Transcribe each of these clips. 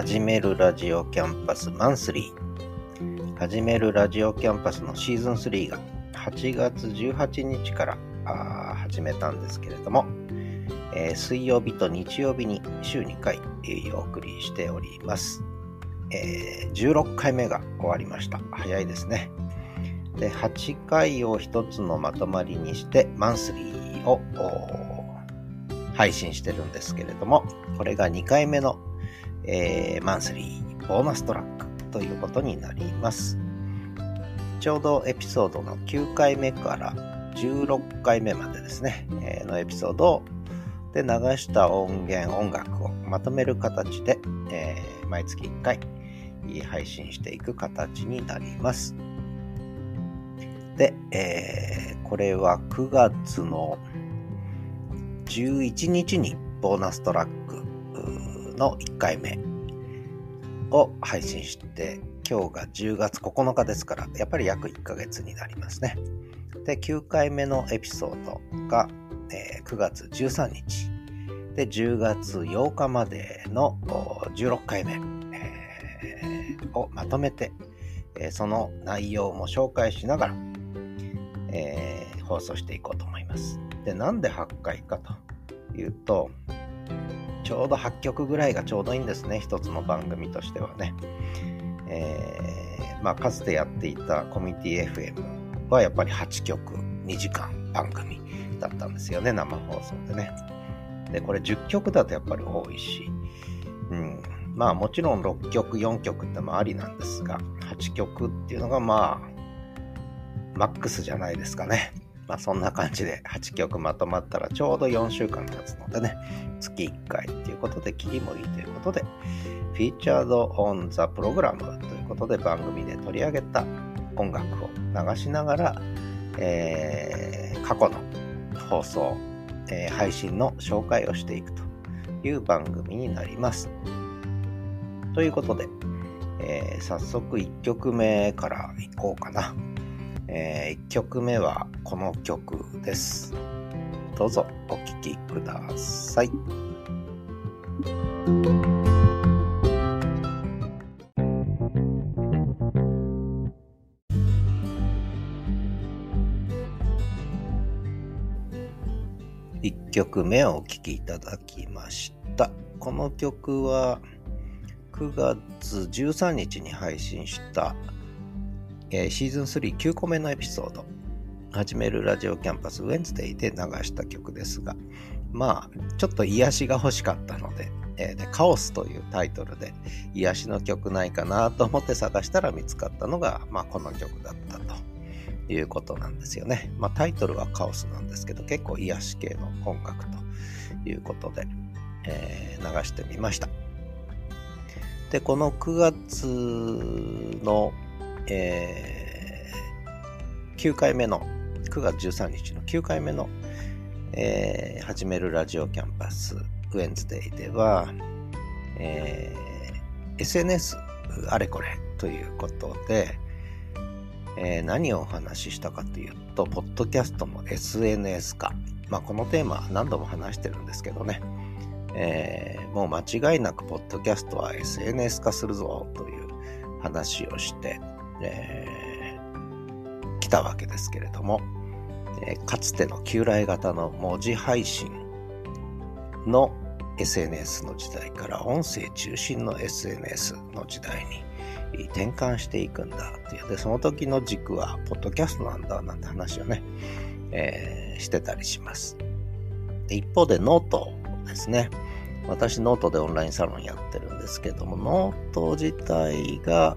始めるラジオキャンパスマンスリー。始めるラジオキャンパスのシーズン3が8月18日から始めたんですけれども、えー、水曜日と日曜日に週2回、えー、お送りしております、えー。16回目が終わりました。早いですね。で、8回を一つのまとまりにしてマンスリーを配信してるんですけれども、これが2回目のえー、マンスリーボーナストラックということになります。ちょうどエピソードの9回目から16回目までですね、えー、のエピソードで流した音源、音楽をまとめる形で、えー、毎月1回配信していく形になります。で、えー、これは9月の11日にボーナストラックの1回目を配信して、今日が10月9日ですから、やっぱり約1ヶ月になりますね。で、9回目のエピソードが、えー、9月13日。で、10月8日までの16回目、えー、をまとめて、えー、その内容も紹介しながら、えー、放送していこうと思います。で、なんで8回かというと、ちょうど8曲ぐらいがちょうどいいんですね、一つの番組としてはね。えー、まあ、かつてやっていたコミュニティ FM はやっぱり8曲2時間番組だったんですよね、生放送でね。で、これ10曲だとやっぱり多いし、うん、まあもちろん6曲、4曲ってもありなんですが、8曲っていうのがまあ、マックスじゃないですかね。まあそんな感じで8曲まとまったらちょうど4週間経つのでね、月1回ということで、切りもいいということで、Featured on the Program ということで番組で取り上げた音楽を流しながら、えー、過去の放送、えー、配信の紹介をしていくという番組になります。ということで、えー、早速1曲目からいこうかな。えー、1曲目はこの曲です。どうぞお聴きください。1曲目をお聴きいただきました。この曲は9月13日に配信したえー、シーズン39個目のエピソード、始めるラジオキャンパスウェンズデイで流した曲ですが、まあ、ちょっと癒しが欲しかったので、えー、でカオスというタイトルで癒しの曲ないかなと思って探したら見つかったのが、まあ、この曲だったということなんですよね。まあ、タイトルはカオスなんですけど、結構癒し系の音楽ということで、えー、流してみました。で、この9月のえー、9回目の、9月13日の9回目の、えー、始めるラジオキャンパスウェンズデイでは、えー、SNS あれこれということで、えー、何をお話ししたかというと、ポッドキャストの SNS 化。まあ、このテーマ何度も話してるんですけどね、えー、もう間違いなくポッドキャストは SNS 化するぞという話をして、えー、来たわけですけれども、えー、かつての旧来型の文字配信の SNS の時代から音声中心の SNS の時代に転換していくんだっていう。で、その時の軸は、ポッドキャストなんだなんて話をね、えー、してたりします。で一方でノートですね。私ノートでオンラインサロンやってるんですけども、ノート自体が、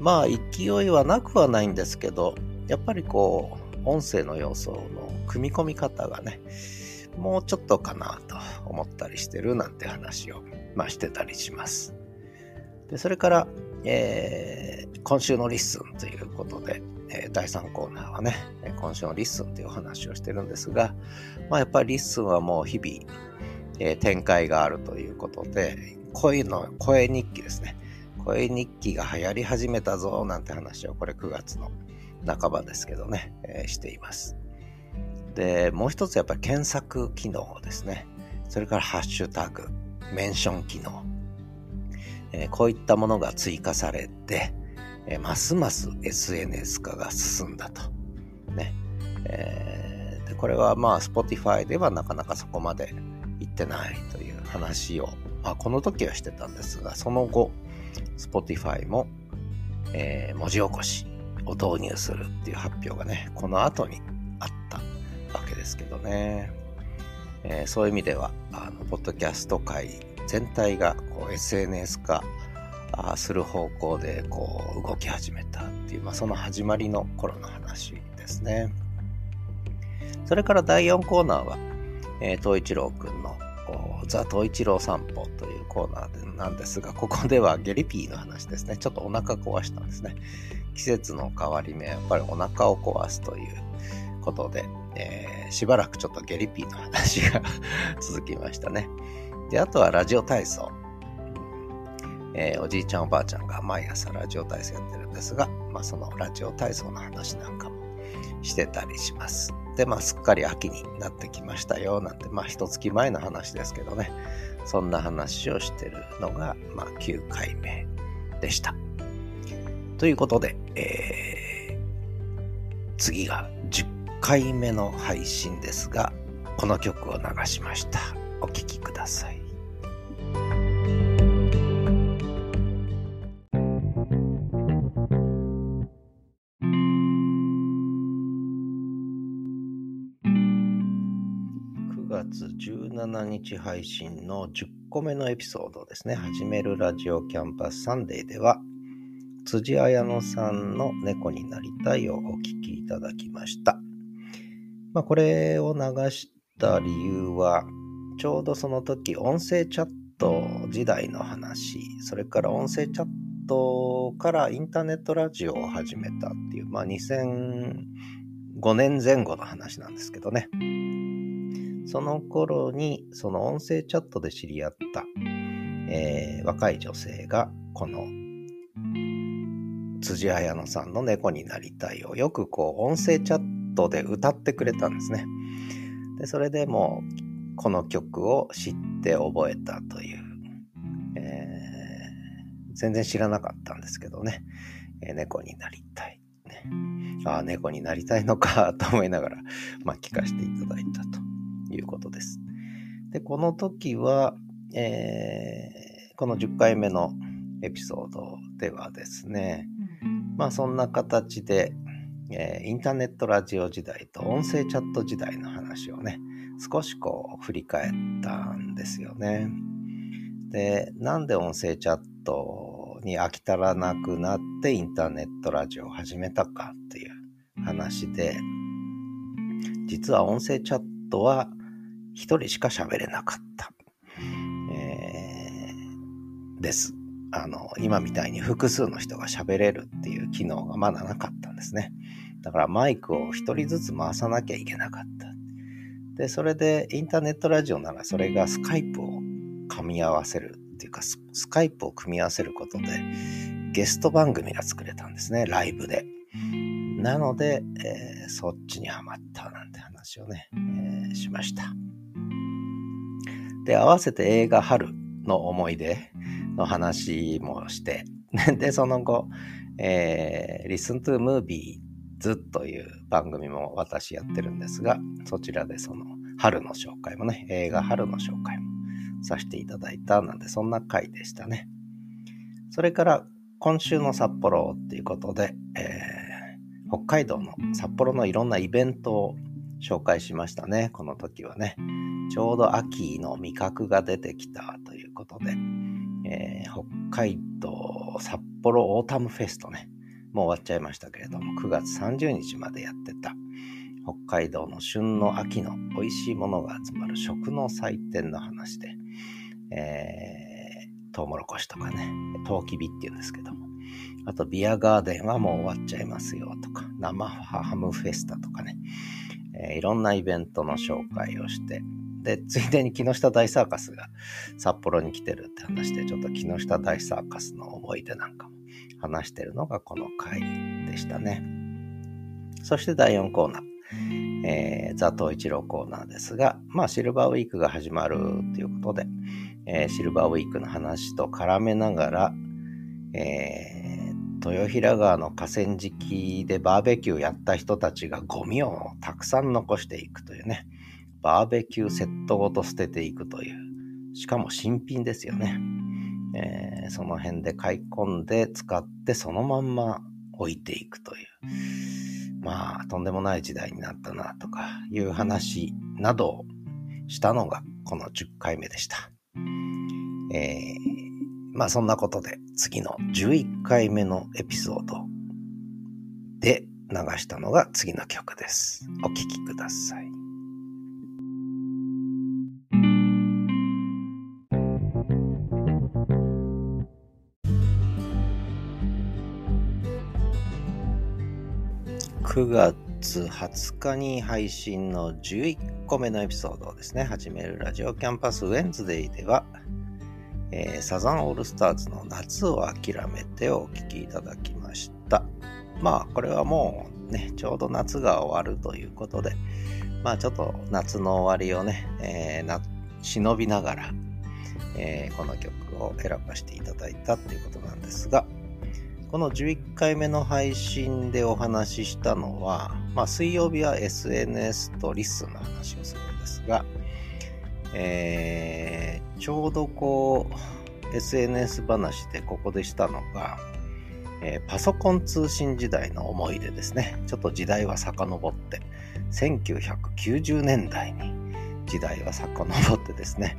まあ勢いはなくはないんですけど、やっぱりこう、音声の要素の組み込み方がね、もうちょっとかなと思ったりしてるなんて話を、まあ、してたりします。でそれから、えー、今週の LISTEN ということで、えー、第3コーナーはね、今週の LISTEN というお話をしてるんですが、まあ、やっぱり LISTEN はもう日々、えー、展開があるということで、声の、声日記ですね。声日記が流行り始めたぞなんて話をこれ9月の半ばですけどね、えー、しています。で、もう一つやっぱり検索機能ですね。それからハッシュタグ、メンション機能。えー、こういったものが追加されて、えー、ますます SNS 化が進んだと。ね。えー、でこれはまあ Spotify ではなかなかそこまで行ってないという話を、まあ、この時はしてたんですが、その後、Spotify も、えー、文字起こしを導入するっていう発表がね、この後にあったわけですけどね。えー、そういう意味では、あの、ポッドキャスト界全体がこう SNS 化する方向でこう動き始めたっていう、まあ、その始まりの頃の話ですね。それから第4コーナーは、えー、東一郎くんのザ・東一郎散歩というコーナーでなんですが、ここではゲリピーの話ですね。ちょっとお腹壊したんですね。季節の変わり目、やっぱりお腹を壊すということで、えー、しばらくちょっとゲリピーの話が 続きましたね。で、あとはラジオ体操。えー、おじいちゃんおばあちゃんが毎朝ラジオ体操やってるんですが、まあそのラジオ体操の話なんかもしてたりします。で、まあすっかり秋になってきましたよ、なんて、まあ一月前の話ですけどね。そんな話をしてるのが、まあ9回目でした。ということで、えー、次が10回目の配信ですが、この曲を流しました。お聴き日配信の10個目のエピソードですね。始めるラジオキャンパスサンデーでは、辻彩乃さんの猫になりたいをお聞きいただきました。まあ、これを流した理由は、ちょうどその時、音声チャット時代の話、それから音声チャットからインターネットラジオを始めたっていう、まあ、2005年前後の話なんですけどね。その頃に、その音声チャットで知り合った、えー、若い女性が、この、辻彩乃さんの猫になりたいをよくこう、音声チャットで歌ってくれたんですね。で、それでもうこの曲を知って覚えたという、えー、全然知らなかったんですけどね、えー、猫になりたい。ね、ああ、猫になりたいのかと思いながら、まあ、聞かせていただいたということです。で、この時は、えー、この10回目のエピソードではですね、まあそんな形で、えー、インターネットラジオ時代と音声チャット時代の話をね、少しこう振り返ったんですよね。で、なんで音声チャットに飽き足らなくなってインターネットラジオを始めたかっていう話で、実は音声チャットは一人しか喋れなかった。えー、です。あの、今みたいに複数の人が喋れるっていう機能がまだなかったんですね。だからマイクを一人ずつ回さなきゃいけなかった。で、それでインターネットラジオならそれがスカイプを噛み合わせるっていうかス、スカイプを組み合わせることでゲスト番組が作れたんですね、ライブで。なので、えー、そっちにはまったなんて話をね、えー、しました。で、合わせて映画春の思い出の話もして、で、その後、えー、Listen to Movie ずという番組も私やってるんですが、そちらでその春の紹介もね、映画春の紹介もさせていただいたなんで、そんな回でしたね。それから今週の札幌っていうことで、えー、北海道の札幌のいろんなイベントを紹介しましたね、この時はね。ちょうど秋の味覚が出てきたということで、えー、北海道札幌オータムフェストね、もう終わっちゃいましたけれども、9月30日までやってた、北海道の旬の秋の美味しいものが集まる食の祭典の話で、えー、トウモロコシとかね、トウキビっていうんですけども、あとビアガーデンはもう終わっちゃいますよとか、生ハムフェスタとかね、えー、いろんなイベントの紹介をして、で、ついでに木下大サーカスが札幌に来てるって話で、ちょっと木下大サーカスの思い出なんかも話してるのがこの回でしたね。そして第4コーナー、えー、ザ・トウイチローコーナーですが、まあシルバーウィークが始まるということで、えー、シルバーウィークの話と絡めながら、えー、豊平川の河川敷でバーベキューやった人たちがゴミをたくさん残していくというね、バーベキューセットごと捨てていくという、しかも新品ですよね。えー、その辺で買い込んで使ってそのまんま置いていくという。まあ、とんでもない時代になったなとかいう話などをしたのがこの10回目でした。えー、まあそんなことで次の11回目のエピソードで流したのが次の曲です。お聴きください。9月20日に配信の11個目のエピソードをですね、始めるラジオキャンパスウェンズデイでは、えー、サザンオールスターズの夏を諦めてお聴きいただきました。まあ、これはもうね、ちょうど夏が終わるということで、まあちょっと夏の終わりをね、えー、な忍びながら、えー、この曲を選ばせていただいたっていうことなんですが、この11回目の配信でお話ししたのは、まあ、水曜日は SNS とリスンの話をするんですが、えー、ちょうどこう、SNS 話でここでしたのが、えー、パソコン通信時代の思い出ですね。ちょっと時代は遡って、1990年代に時代は遡ってですね、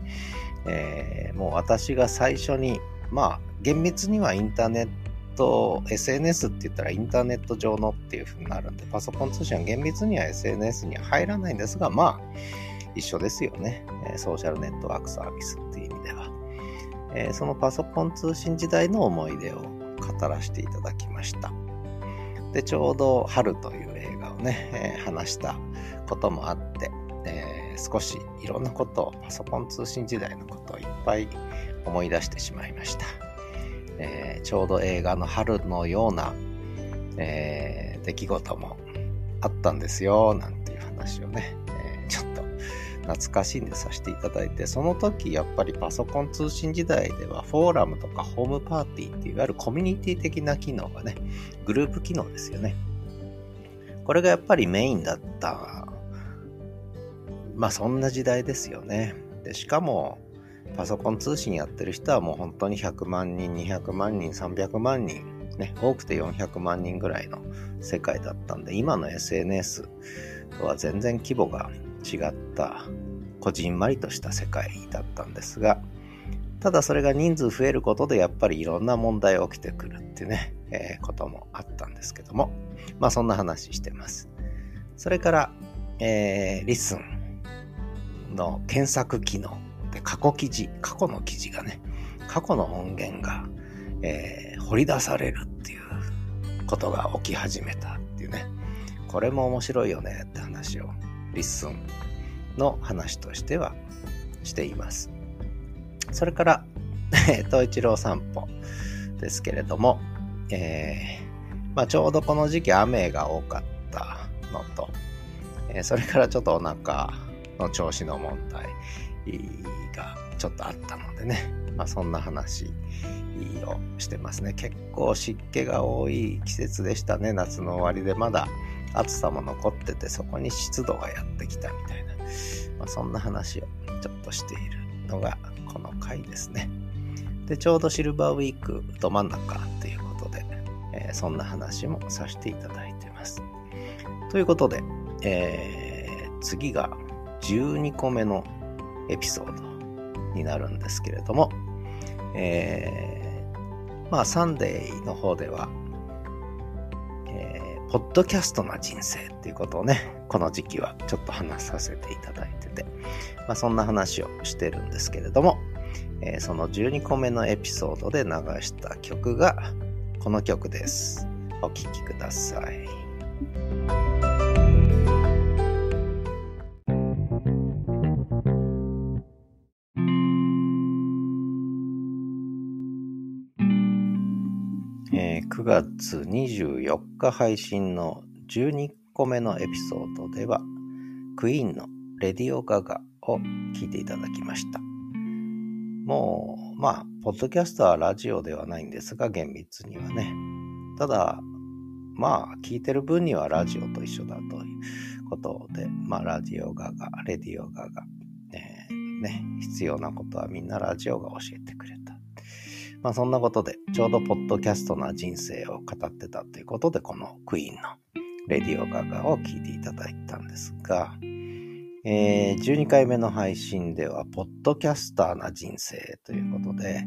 えー、もう私が最初に、まあ、厳密にはインターネッと SNS って言ったらインターネット上のっていう風になるんで、パソコン通信は厳密には SNS には入らないんですが、まあ、一緒ですよね。ソーシャルネットワークサービスっていう意味では。そのパソコン通信時代の思い出を語らせていただきました。で、ちょうど春という映画をね、話したこともあって、え、少しいろんなことを、パソコン通信時代のことをいっぱい思い出してしまいました。え、ちょうど映画の春のような、え、出来事もあったんですよ、なんていう話をね、懐かしんでさせていただいて、その時やっぱりパソコン通信時代ではフォーラムとかホームパーティーっていわゆるコミュニティ的な機能がね、グループ機能ですよね。これがやっぱりメインだった、まあそんな時代ですよね。で、しかも、パソコン通信やってる人はもう本当に100万人、200万人、300万人、ね、多くて400万人ぐらいの世界だったんで、今の SNS は全然規模が違ったこじんまりとした世界だったんですが、ただそれが人数増えることでやっぱりいろんな問題起きてくるってね、えー、こともあったんですけども、まあそんな話してます。それから、えー、 LISTEN の検索機能で過去記事、過去の記事がね、過去の音源が、えー、掘り出されるっていうことが起き始めたっていうね、これも面白いよねって話を、 LISTEN の話としてはしています。それから、東一郎散歩ですけれども、えー、まあ、ちょうどこの時期雨が多かったのと、えー、それからちょっとお腹の調子の問題、がちょっとあったのでね、まあ、そんな話をしてますね。結構湿気が多い季節でしたね。夏の終わりでまだ暑さも残ってて、そこに湿度がやってきたみたいな、まあ、そんな話をちょっとしているのがこの回ですね。で、ちょうどシルバーウィークど真ん中ということで、えー、そんな話もさせていただいてます。ということで、えー、次が12個目のエピソードになるんですけれども、えー、まあ、サンデーの方では、ポッドキャストな人生っていうことをね、この時期はちょっと話させていただいてて、まあ、そんな話をしてるんですけれども、えー、その12個目のエピソードで流した曲がこの曲です。お聴きください。9月24日配信の12個目のエピソードでは、クイーンのレディオガガを聴いていただきました。もう、まあ、ポッドキャストはラジオではないんですが、厳密にはね。ただ、まあ、聞いてる分にはラジオと一緒だということで、まあ、ラジオガが、レディオガが、えー、ね、必要なことはみんなラジオが教えてくれた。まあ、そんなことで、ちょうどポッドキャストな人生を語ってたということで、このクイーンのレディオガガを聞いていただいたんですが、えー、12回目の配信では、ポッドキャスターな人生ということで、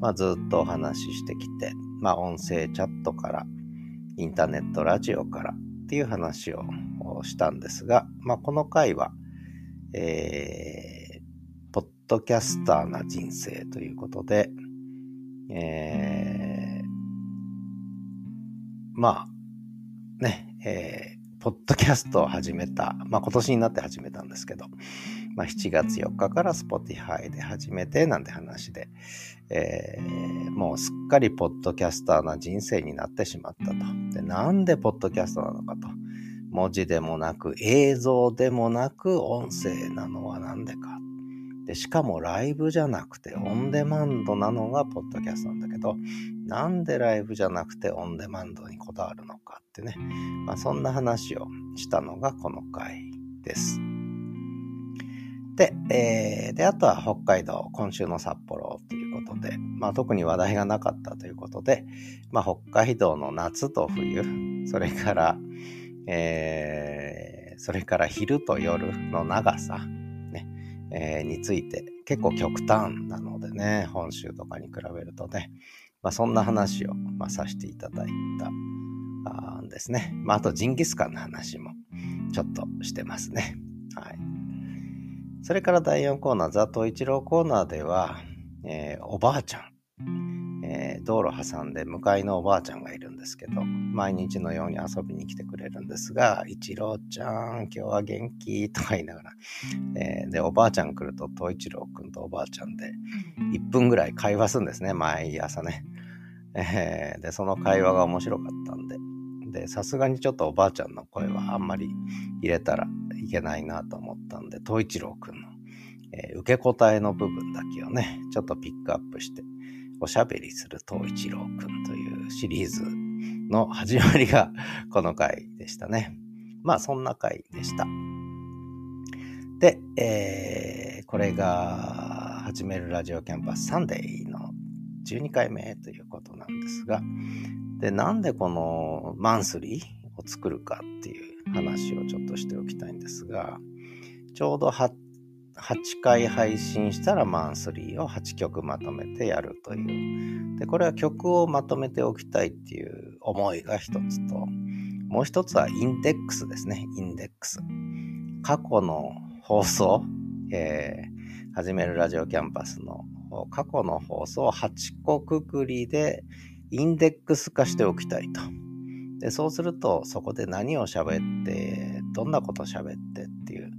まあ、ずっとお話ししてきて、まあ、音声チャットから、インターネットラジオからっていう話をしたんですが、まあ、この回は、えー、ポッドキャスターな人生ということで、えー、まあ、ね、えポッドキャストを始めた、まあ今年になって始めたんですけど、まあ7月4日から Spotify で始めてなんて話で、えー、もうすっかりポッドキャスターな人生になってしまったと。で、なんでポッドキャストなのかと。文字でもなく映像でもなく音声なのはなんでか。で、しかもライブじゃなくてオンデマンドなのがポッドキャストなんだけど、なんでライブじゃなくてオンデマンドにこだわるのかってね、まあ、そんな話をしたのがこの回です。で、えー、で、あとは北海道、今週の札幌ということで、まあ特に話題がなかったということで、まあ北海道の夏と冬、それから、えー、それから昼と夜の長さ、えー、について結構極端なのでね、本州とかに比べるとね、まあ、そんな話を、まあ、させていただいたんですね。まあ、あとジンギスカンの話もちょっとしてますね。はい。それから第4コーナー、ザトイチローコーナーでは、えー、おばあちゃんえー、道路挟んで向かいのおばあちゃんがいるんですけど、毎日のように遊びに来てくれるんですが、一郎ちゃん、今日は元気？とか言いながら、えー、で、おばあちゃん来ると、東一郎くんとおばあちゃんで、1分ぐらい会話するんですね、毎朝ね。えー、で、その会話が面白かったんで、で、さすがにちょっとおばあちゃんの声はあんまり入れたらいけないなと思ったんで、東一郎くんの、え、受け答えの部分だけをね、ちょっとピックアップして、おしゃべりする東一郎くんというシリーズの始まりがこの回でしたね。まあそんな回でした。で、えー、これが始めるラジオキャンパスサンデーの12回目ということなんですが、で、なんでこのマンスリーを作るかっていう話をちょっとしておきたいんですが、ちょうど8 8回配信したらマンスリーを8曲まとめてやるという。で、これは曲をまとめておきたいっていう思いが一つと、もう一つはインデックスですね。インデックス。過去の放送、えー、始めるラジオキャンパスの過去の放送を8個くくりでインデックス化しておきたいと。で、そうするとそこで何を喋って、どんなこと喋ってっていう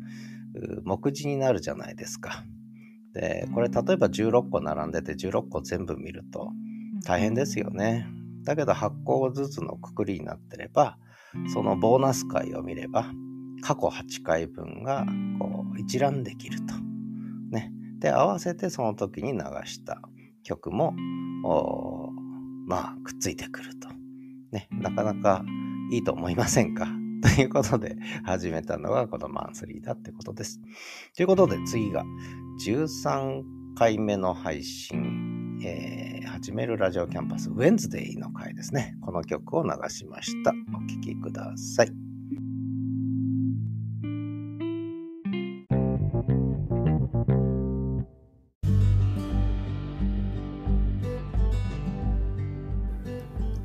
目次になるじゃないですか。で、これ例えば16個並んでて16個全部見ると大変ですよね。だけど8個ずつのくくりになってれば、そのボーナス回を見れば、過去8回分がこう一覧できると。ね。で、合わせてその時に流した曲も、まあ、くっついてくると。ね。なかなかいいと思いませんか？ということで始めたのがこのマンスリーだってことです。ということで次が13回目の配信、えー、始めるラジオキャンパスウェンズデイの回ですね。この曲を流しました。お聴きください。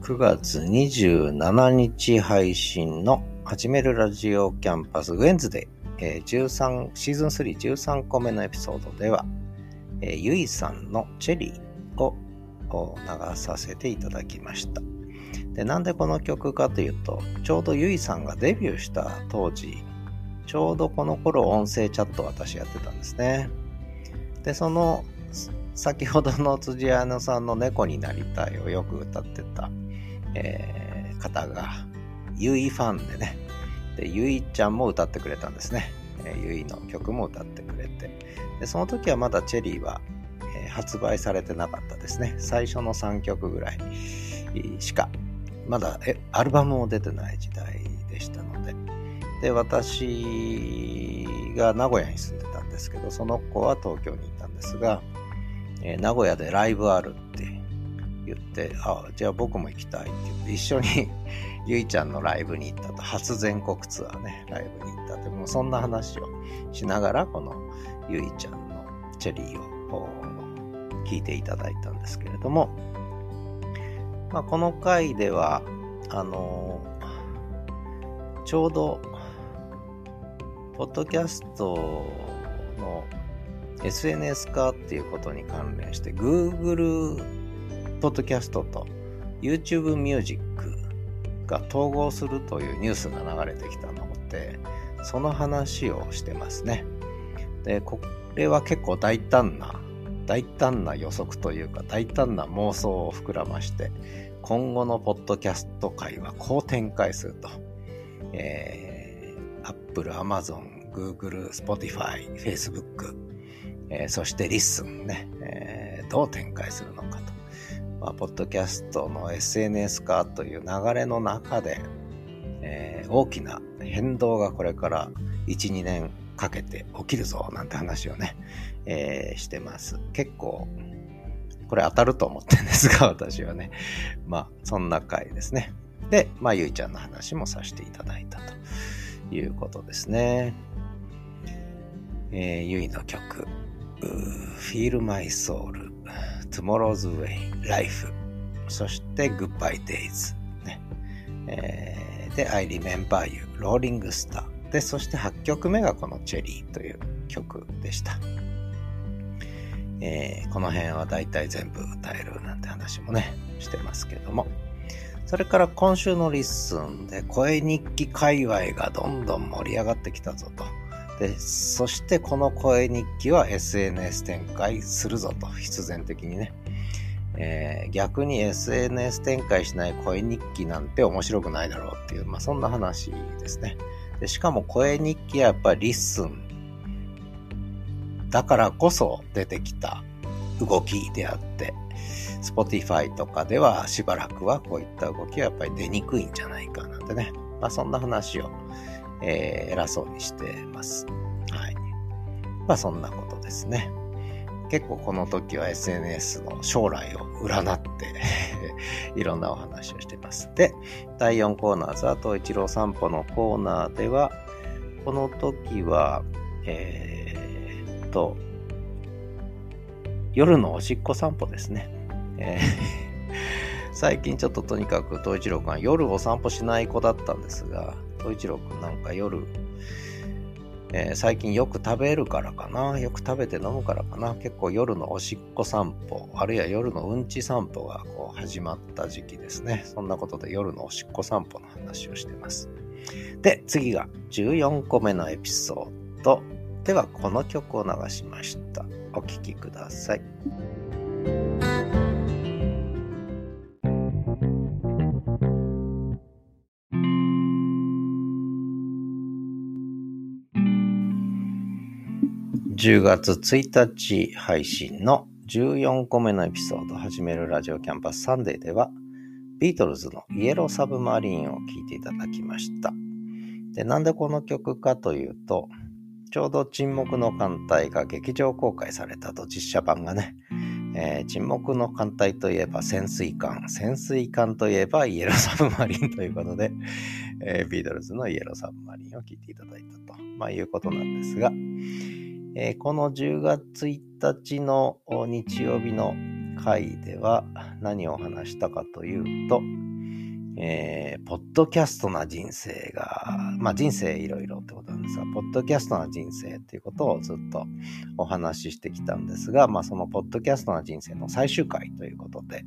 9月27日配信の始めるラジオキャンパスウェンズデー、えー、13シーズン313個目のエピソードでは、えー、ゆいさんのチェリーを流させていただきました。で、なんでこの曲かというと、ちょうどゆいさんがデビューした当時、ちょうどこの頃音声チャット私やってたんですね。で、その先ほどの辻彩乃さんの猫になりたいをよく歌ってたえー、方が、ゆいファンでね、で、ゆいちゃんも歌ってくれたんですね。えー、ゆいの曲も歌ってくれて。で、その時はまだチェリーは、えー、発売されてなかったですね。最初の3曲ぐらいしか、まだえアルバムも出てない時代でしたので。で、私が名古屋に住んでたんですけど、その子は東京にいたんですが、えー、名古屋でライブあるって言って、あじゃあ僕も行きたいって言って、一緒にゆいちゃんのライブに行ったと、初全国ツアーね、ライブに行ったって、もうそんな話をしながら、このゆいちゃんのチェリーを聞いていただいたんですけれども、まあ、この回では、あのー、ちょうど、ポッドキャストの SNS 化っていうことに関連して、Google ポッドキャストと YouTube ミュージックが統合するというニュースが流れてきたので、その話をしてますね。で、これは結構大胆な、大胆な予測というか、大胆な妄想を膨らまして、今後のポッドキャスト界はこう展開すると。えー、Apple、Amazon、Google、Spotify、Facebook、えー、そして Listen ね、えー、どう展開するの。まあ、ポッドキャストの SNS 化という流れの中で、えー、大きな変動がこれから1、2年かけて起きるぞなんて話をね、えー、してます。結構、これ当たると思ってんですが、私はね。まあ、そんな回ですね。で、まあ、ゆいちゃんの話もさせていただいたということですね。えー、ゆいの曲、Feel My Soul Tomorrow's Way, Life. そして Goodbye Days、ね。えー、で I Remember You, Rolling Star. でそして8曲目がこの Cherry という曲でした、えー、この辺は大体全部歌えるなんて話もねしてますけども。それから今週の LISTEN で声日記界隈がどんどん盛り上がってきたぞと。で、そしてこの声日記は SNS 展開するぞと、必然的にね。えー、逆に SNS 展開しない声日記なんて面白くないだろうっていう、まあそんな話ですね。でしかも声日記はやっぱり LISTEN だからこそ出てきた動きであって、Spotify とかではしばらくはこういった動きはやっぱり出にくいんじゃないかなんてね。まあそんな話をえー、偉そうにしてます。はい。まあそんなことですね。結構この時は SNS の将来を占って いろんなお話をしてます。で、第4コーナー、ザ・トイチロー散歩のコーナーでは、この時は、えー、っと、夜のおしっこ散歩ですね。えー最近ちょっととにかく東一郎君は夜お散歩しない子だったんですが、東一郎くんなんか夜、えー、最近よく食べるからかな。よく食べて飲むからかな。結構夜のおしっこ散歩、あるいは夜のうんち散歩がこう始まった時期ですね。そんなことで夜のおしっこ散歩の話をしてます。で、次が14個目のエピソード。では、この曲を流しました。お聴きください。10月1日配信の14個目のエピソード始めるラジオキャンパスサンデーではビートルズのイエローサブマリンを聴いていただきました。で、なんでこの曲かというと、ちょうど沈黙の艦隊が劇場公開されたと実写版がね、えー、沈黙の艦隊といえば潜水艦、潜水艦といえばイエローサブマリンということで、えー、ビートルズのイエローサブマリンを聴いていただいたと、まあ、いうことなんですが、えー、この10月1日の日曜日の回では何を話したかというと、えー、ポッドキャストな人生が、まあ人生いろいろってことなんですが、ポッドキャストな人生っていうことをずっとお話ししてきたんですが、まあそのポッドキャストな人生の最終回ということで、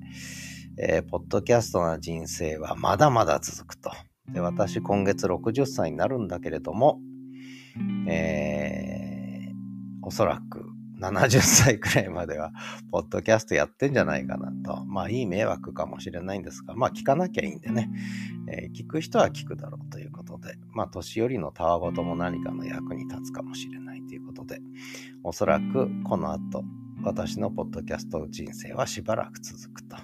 えー、ポッドキャストな人生はまだまだ続くと。で、私今月60歳になるんだけれども、えーおそらく70歳くらいまでは、ポッドキャストやってんじゃないかなと。まあ、いい迷惑かもしれないんですが、まあ、聞かなきゃいいんでね。えー、聞く人は聞くだろうということで、まあ、年寄りのたわごとも何かの役に立つかもしれないということで、おそらくこの後、私のポッドキャスト人生はしばらく続くと。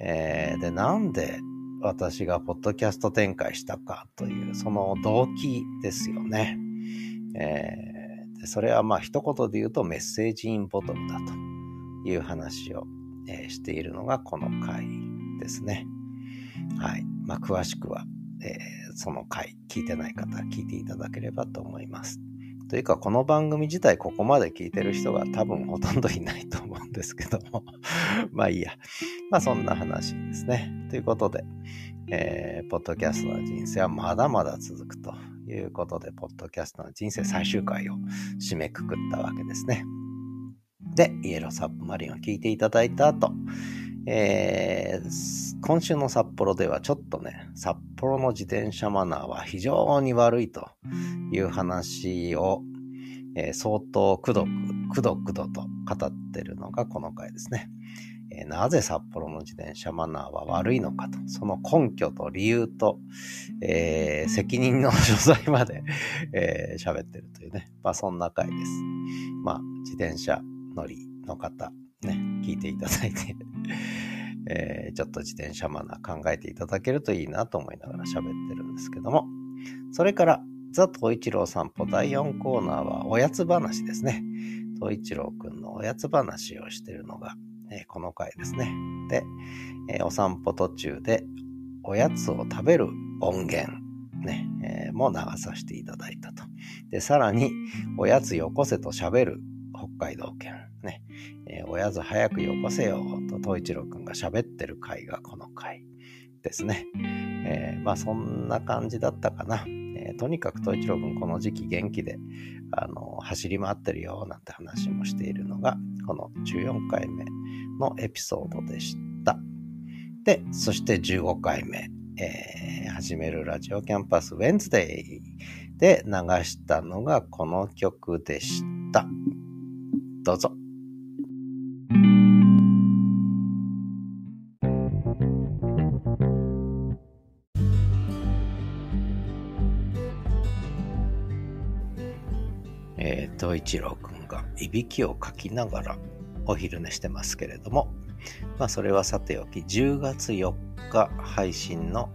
えー、で、なんで私がポッドキャスト展開したかという、その動機ですよね。えー、それはまあ一言で言うとメッセージインボトムだという話を、えー、しているのがこの回ですね。はい。まあ詳しくは、えー、その回聞いてない方聞いていただければと思います。というか、この番組自体ここまで聞いてる人が多分ほとんどいないと思うんですけども まあいいや。まあそんな話ですね。ということで、えー、ポッドキャストの人生はまだまだ続くとということで、ポッドキャストの人生最終回を締めくくったわけですね。で、イエローサブマリンを聞いていただいた後、えー、今週の札幌ではちょっとね、札幌の自転車マナーは非常に悪いという話を、えー、相当くどく、くどくどと語ってるのがこの回ですね。え、なぜ札幌の自転車マナーは悪いのかと、その根拠と理由と、えー、責任の所在までえー、喋ってるというね、まあそんな回です。まあ自転車乗りの方、ね、聞いていただいて えー、ちょっと自転車マナー考えていただけるといいなと思いながら喋ってるんですけども、それから、ザ・東一郎散歩第4コーナーはおやつ話ですね。東一郎くんのおやつ話をしてるのが、え、この回ですね。で、え、お散歩途中でおやつを食べる音源、ね、えー、も流させていただいたと。で、さらに、おやつよこせと喋る北海道犬、ね、えー、おやつ早くよこせよと東一郎くんが喋ってる回がこの回ですね。えー、まあそんな感じだったかな。ー、とにかく東一郎くんこの時期元気で、あの、走り回ってるよなんて話もしているのが、この14回目のエピソードでした。で、そして15回目、えー、始めるラジオキャンパスウェンズデイで流したのがこの曲でした。どうぞ。えー、東一郎くんがいびきをかきながらお昼寝してますけれども、まあそれはさておき、10月4日配信の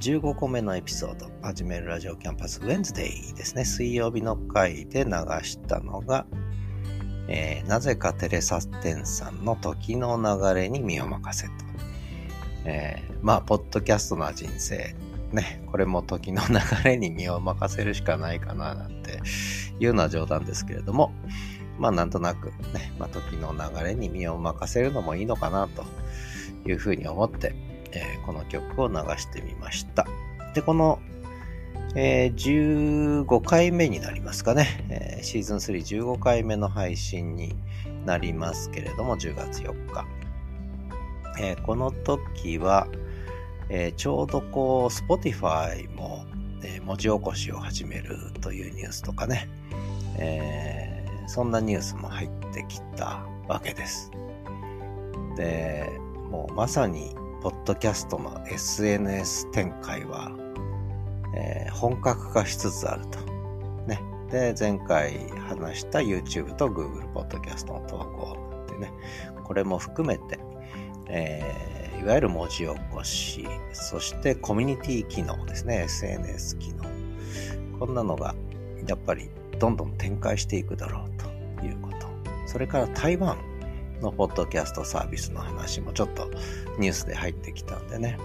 15個目のエピソード、始めるラジオキャンパスウェンズデイですね、水曜日の回で流したのが、えー、なぜかテレサテンさんの時の流れに身を任せと。えー、まあ、ポッドキャストな人生、ね、これも時の流れに身を任せるしかないかな、なんていうのは冗談ですけれども、まあ、なんとなくね、まあ、時の流れに身を任せるのもいいのかな、というふうに思って、えー、この曲を流してみました。で、このえー、15回目になりますかね、えー、シーズン315回目の配信になりますけれども、10月4日。えー、この時は、えー、ちょうどこう、Spotify も、えー、文字起こしを始めるというニュースとかね、えー、そんなニュースも入ってきたわけです。で、もうまさに、ポッドキャストの SNS 展開はえー、本格化しつつあると。ね。で、前回話した YouTube と Google Podcast の投稿ってね、これも含めて、えー、いわゆる文字起こし、そしてコミュニティ機能ですね、SNS 機能。こんなのが、やっぱりどんどん展開していくだろうということ。それから台湾のポッドキャストサービスの話もちょっとニュースで入ってきたんでね、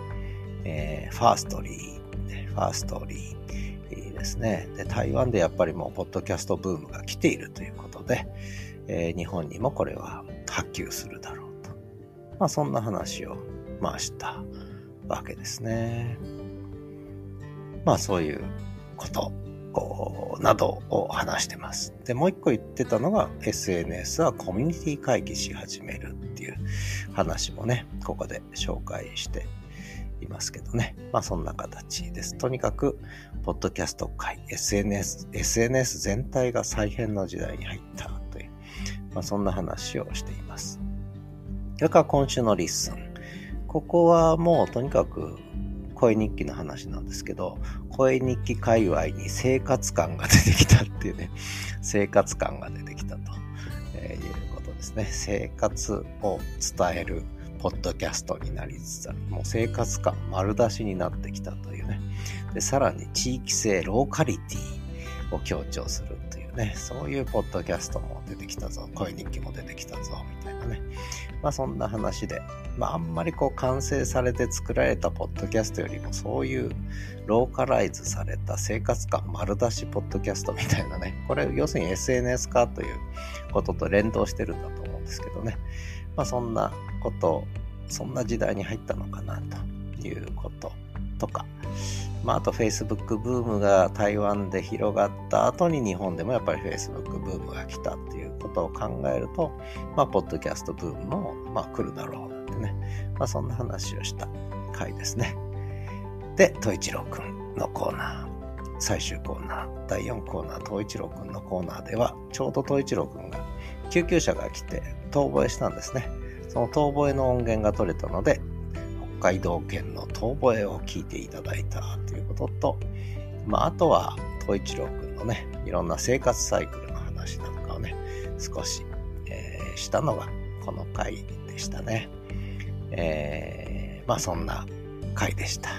えー、ファーストリー、ファーストリーですね。で、台湾でやっぱりもう、ポッドキャストブームが来ているということで、えー、日本にもこれは波及するだろうと。まあ、そんな話を、まあ、したわけですね。まあ、そういうことなどを話してます。で、もう一個言ってたのが SNS はコミュニティ会議し始めるっていう話もね、ここで紹介していますけどね。まあそんな形です。とにかく、ポッドキャスト界、SNS、SNS 全体が再編の時代に入ったという、まあそんな話をしています。それから今週の LISTEN。ここはもうとにかく声日記の話なんですけど、声日記界隈に生活感が出てきたっていうね、生活感が出てきたということですね、生活を伝えるポッドキャストになりつつある。もう生活感丸出しになってきたというね。で、さらに地域性、ローカリティを強調するというね、そういうポッドキャストも出てきたぞ、声日記も出てきたぞ、みたいなね。まあそんな話で、まああんまりこう完成されて作られたポッドキャストよりもそういうローカライズされた生活感丸出しポッドキャストみたいなね、これ要するに SNS 化ということと連動してるんだと思うんですけどね。まあそんなこと、そんな時代に入ったのかなということとか、まあ、あと Facebook ブームが台湾で広がった後に日本でもやっぱり Facebook ブームが来たっていうことを考えると、まあ、ポッドキャストブームも、まあ、来るだろうなんてね、まあ、そんな話をした回ですね。で、東一郎くんのコーナー、最終コーナー、第4コーナー、東一郎くんのコーナーでは、ちょうど東一郎くんが救急車が来て遠吠えしたんですね。その遠吠えの音源が取れたので、北海道県の遠吠えを聞いていただいたということと、まあ、あとは、東一郎くんのね、いろんな生活サイクルの話なんかをね、少し、えー、したのがこの回でしたね。えー、まあそんな回でした。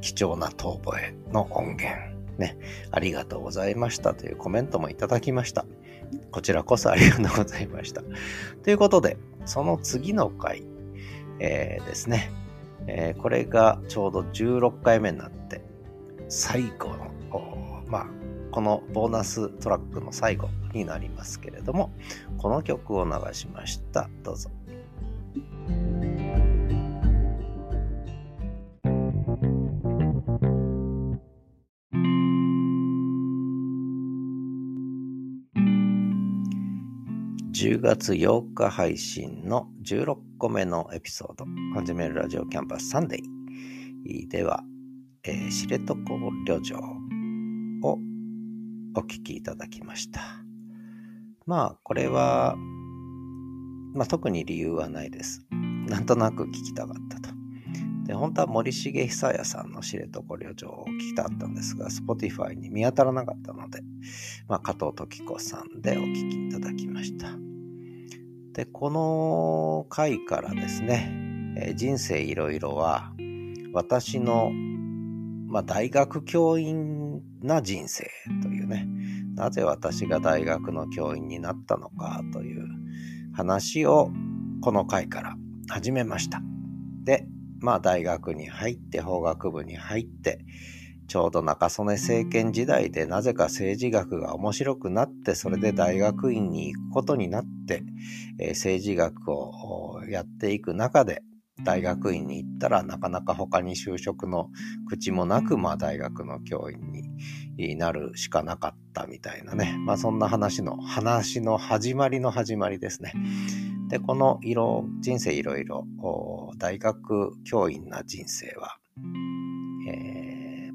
貴重な遠吠えの音源。ね、ありがとうございましたというコメントもいただきました。こちらこそありがとうございました。ということで、その次の回、えー、ですね、えー、これがちょうど16回目になって、最後の、まあ、このボーナストラックの最後になりますけれども、この曲を流しました。どうぞ。10月8日配信の16個目のエピソード、始めるラジオキャンパスサンデーでは、えー、知床旅情をお聞きいただきました。まあ、これは、まあ、特に理由はないです。なんとなく聞きたかったと。で、本当は森重久彌さんの知床旅情を聞きたかったんですが、Spotify に見当たらなかったので、まあ、加藤時子さんでお聞きいただきました。で、この回からですね、えー、人生いろいろは、私の、まあ、大学教員な人生というね、なぜ私が大学の教員になったのかという話をこの回から始めました。で、まあ大学に入って法学部に入って、ちょうど中曽根政権時代でなぜか政治学が面白くなってそれで大学院に行くことになって、えー、政治学をやっていく中で大学院に行ったらなかなか他に就職の口もなく、まあ大学の教員になるしかなかったみたいなね。まあそんな話の、話の始まりの始まりですね。で、この色、人生いろいろ、大学教員な人生は、えー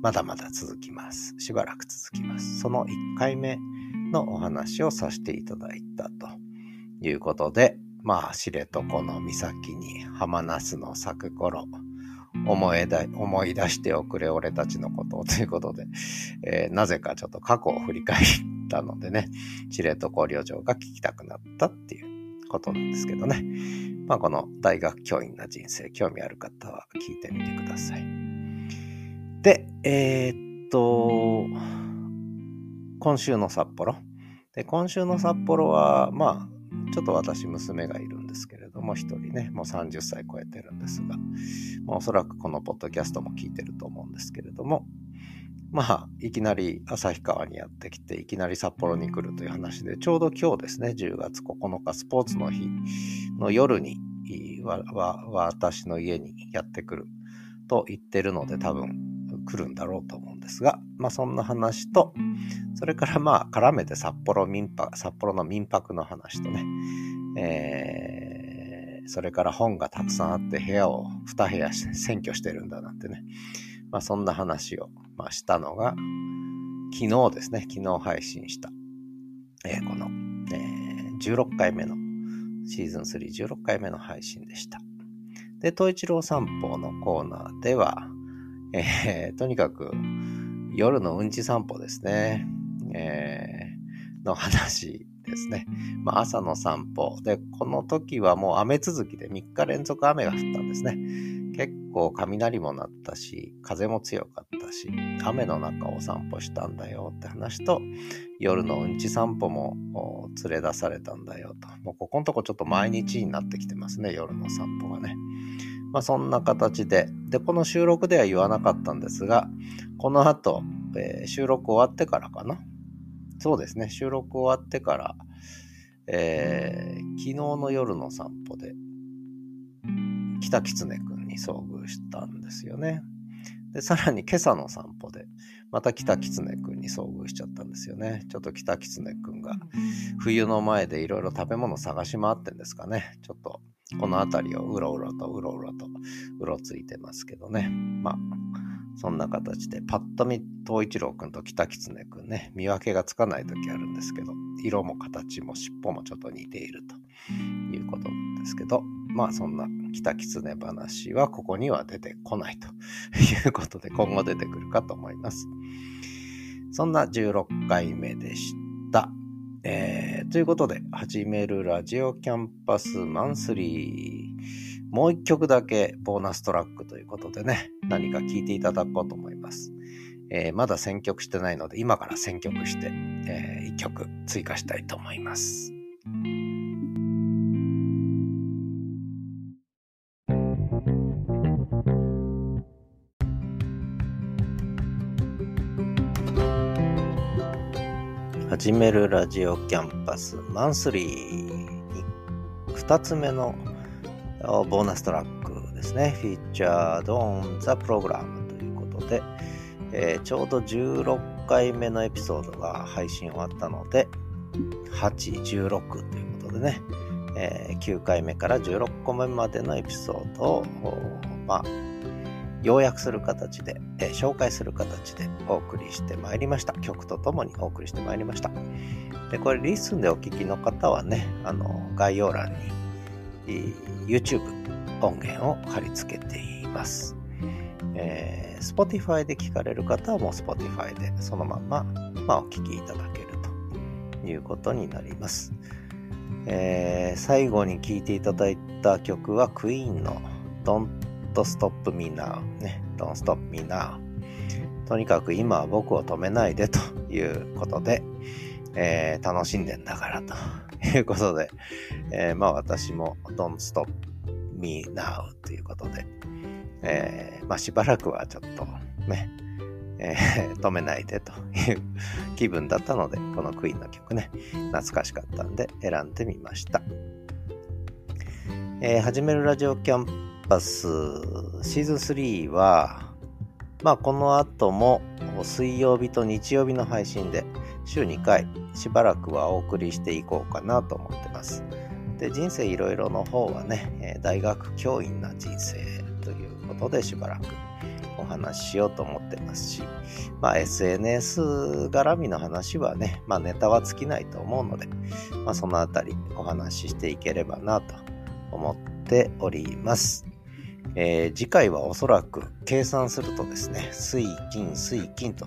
まだまだ続きます。しばらく続きます。その1回目のお話をさせていただいたということで、まあ、知床の岬に浜ナスの咲く頃、思い出思い出しておくれ俺たちのことをということで、えー、なぜかちょっと過去を振り返ったのでね、知床旅情が聞きたくなったっていうことなんですけどね。まあこの大学教員な人生、興味ある方は聞いてみてください。で、えー、っと、今週の札幌。で、今週の札幌は、まあ、ちょっと私、娘がいるんですけれども、一人ね、もう30歳超えてるんですが、まあ、おそらくこのポッドキャストも聞いてると思うんですけれども、まあ、いきなり旭川にやってきて、いきなり札幌に来るという話で、ちょうど今日ですね、10月9日、スポーツの日の夜に、私の家にやってくると言ってるので、多分、来るんだろうと思うんですが、まあそんな話と、それからまあ絡めて札幌民泊、札幌の民泊の話とね、えー、それから本がたくさんあって部屋を2部屋占拠してるんだなんてね、まあそんな話を、まあ、したのが、昨日ですね、昨日配信した、えー、この、えー、16回目の、シーズン316回目の配信でした。で、東一郎散歩のコーナーでは、えー、とにかく夜のうんち散歩ですね、えー、の話ですね。まあ、朝の散歩。で、この時はもう雨続きで3日連続雨が降ったんですね。結構雷も鳴ったし、風も強かったし、雨の中を散歩したんだよって話と、夜のうんち散歩も連れ出されたんだよと。もうここのとこちょっと毎日になってきてますね、夜の散歩がね。まあそんな形で、で、この収録では言わなかったんですが、この後、えー、収録終わってからかな。そうですね、収録終わってから、えー、昨日の夜の散歩で、北狐くんに遭遇したんですよね。で、さらに今朝の散歩で、また北狐くんに遭遇しちゃったんですよね。ちょっと北狐くんが冬の前でいろいろ食べ物探し回ってんですかね。ちょっとこの辺りをうろうろとうろうろとうろついてますけどね。まあ、そんな形で、パッと見、東一郎くんと北狐くんね、見分けがつかない時あるんですけど、色も形も尻尾もちょっと似ているということなんですけど、まあそんな北狐話はここには出てこないということで、今後出てくるかと思います。そんな16回目でした。えー、ということで、始めるラジオキャンパスマンスリー。もう一曲だけボーナストラックということでね、何か聴いていただこうと思います。えー、まだ選曲してないので、今から選曲して、えー、一曲追加したいと思います。始めるラジオキャンパスマンスリー2つ目のボーナストラックですね。Featured on the Program ということで、えー、ちょうど16回目のエピソードが配信終わったので、8、16ということでね、えー、9回目から16個目までのエピソードを、まあ、要約する形で、えー、紹介する形でお送りしてまいりました。曲とともにお送りしてまいりました。で、これリスンでお聞きの方はね、あの、概要欄に、YouTube 音源を貼り付けています。えー、Spotify で聞かれる方はもう Spotify でそのまま、まあ、お聞きいただけるということになります。えー、最後に聴いていただいた曲は Queen の Don't Stop Me Now ね。Don't Stop Me Now とにかく今は僕を止めないでということで、えー、楽しんでんだからということで、えー、まあ私も Don't Stop Me Now ということで、えー、まあしばらくはちょっとね、えー、止めないでという気分だったので、このクイーンの曲ね、懐かしかったんで選んでみました。えー、始めるラジオキャンパスシーズン3は、まあこの後も水曜日と日曜日の配信で週2回しばらくはお送りしていこうかなと思ってます。で、人生いろいろの方はね、大学教員な人生ということでしばらくお話ししようと思ってますし、まあ SNS 絡みの話はね、まあネタは尽きないと思うので、まあそのあたりお話ししていければなと思っております。えー、次回はおそらく計算するとですね、水金水金と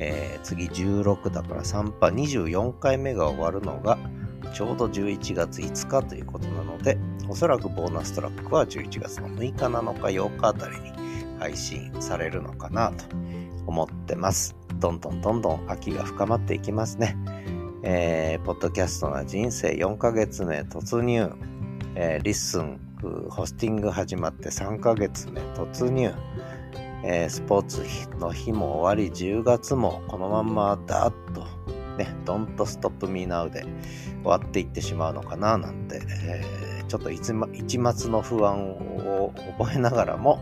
えー、次16だから3波24回目が終わるのがちょうど11月5日ということなのでおそらくボーナストラックは11月の6日7日8日あたりに配信されるのかなと思ってます。どんどんどんどん秋が深まっていきますね。えー、ポッドキャストな人生4ヶ月目突入、えー、 LISTEN ホスティング始まって3ヶ月目。突入。えー、スポーツの日も終わり、10月もこのまんまダーッと、ね、Don't Stop Me Now で終わっていってしまうのかななんて、えー、ちょっと一抹の不安を覚えながらも、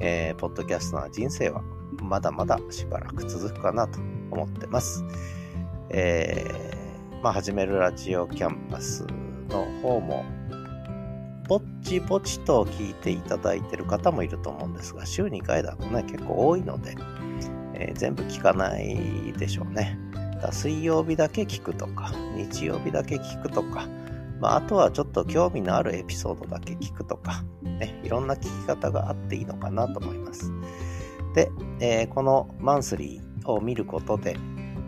えー、ポッドキャストな人生はまだまだしばらく続くかなと思ってます。えー、まあ、始めるラジオキャンパスの方も、ぼっちぼちと聞いていただいている方もいると思うんですが、週2回だとね、結構多いので、えー、全部聞かないでしょうね。だ水曜日だけ聞くとか、日曜日だけ聞くとか、まあ、あとはちょっと興味のあるエピソードだけ聞くとか、ね、いろんな聞き方があっていいのかなと思います。で、えー、このマンスリーを見ることで、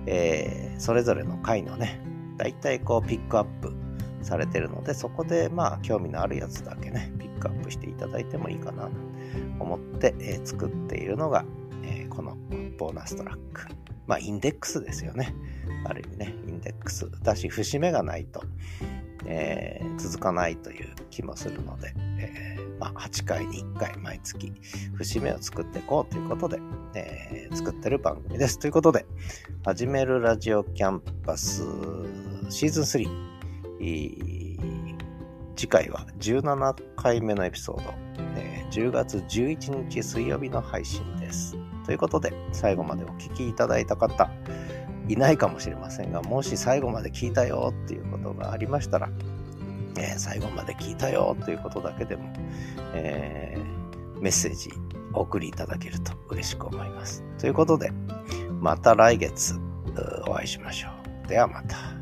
えー、それぞれの回のね、大体こうピックアップされてるので、そこでまあ興味のあるやつだけね、ピックアップしていただいてもいいかなと思って、えー、作っているのが、えー、このボーナストラック。まあインデックスですよね。ある意味ね、インデックス。だし、節目がないと、えー、続かないという気もするので、えー、まあ、8回に1回毎月節目を作っていこうということで、えー、作ってる番組です。ということで、始めるラジオキャンパスシーズン3、次回は17回目のエピソード、えー、10月11日水曜日の配信です。ということで、最後までお聴きいただいた方、いないかもしれませんが、もし最後まで聞いたよっていうことがありましたら、えー、最後まで聞いたよということだけでも、えー、メッセージお送りいただけると嬉しく思います。ということで、また来月お会いしましょう。ではまた。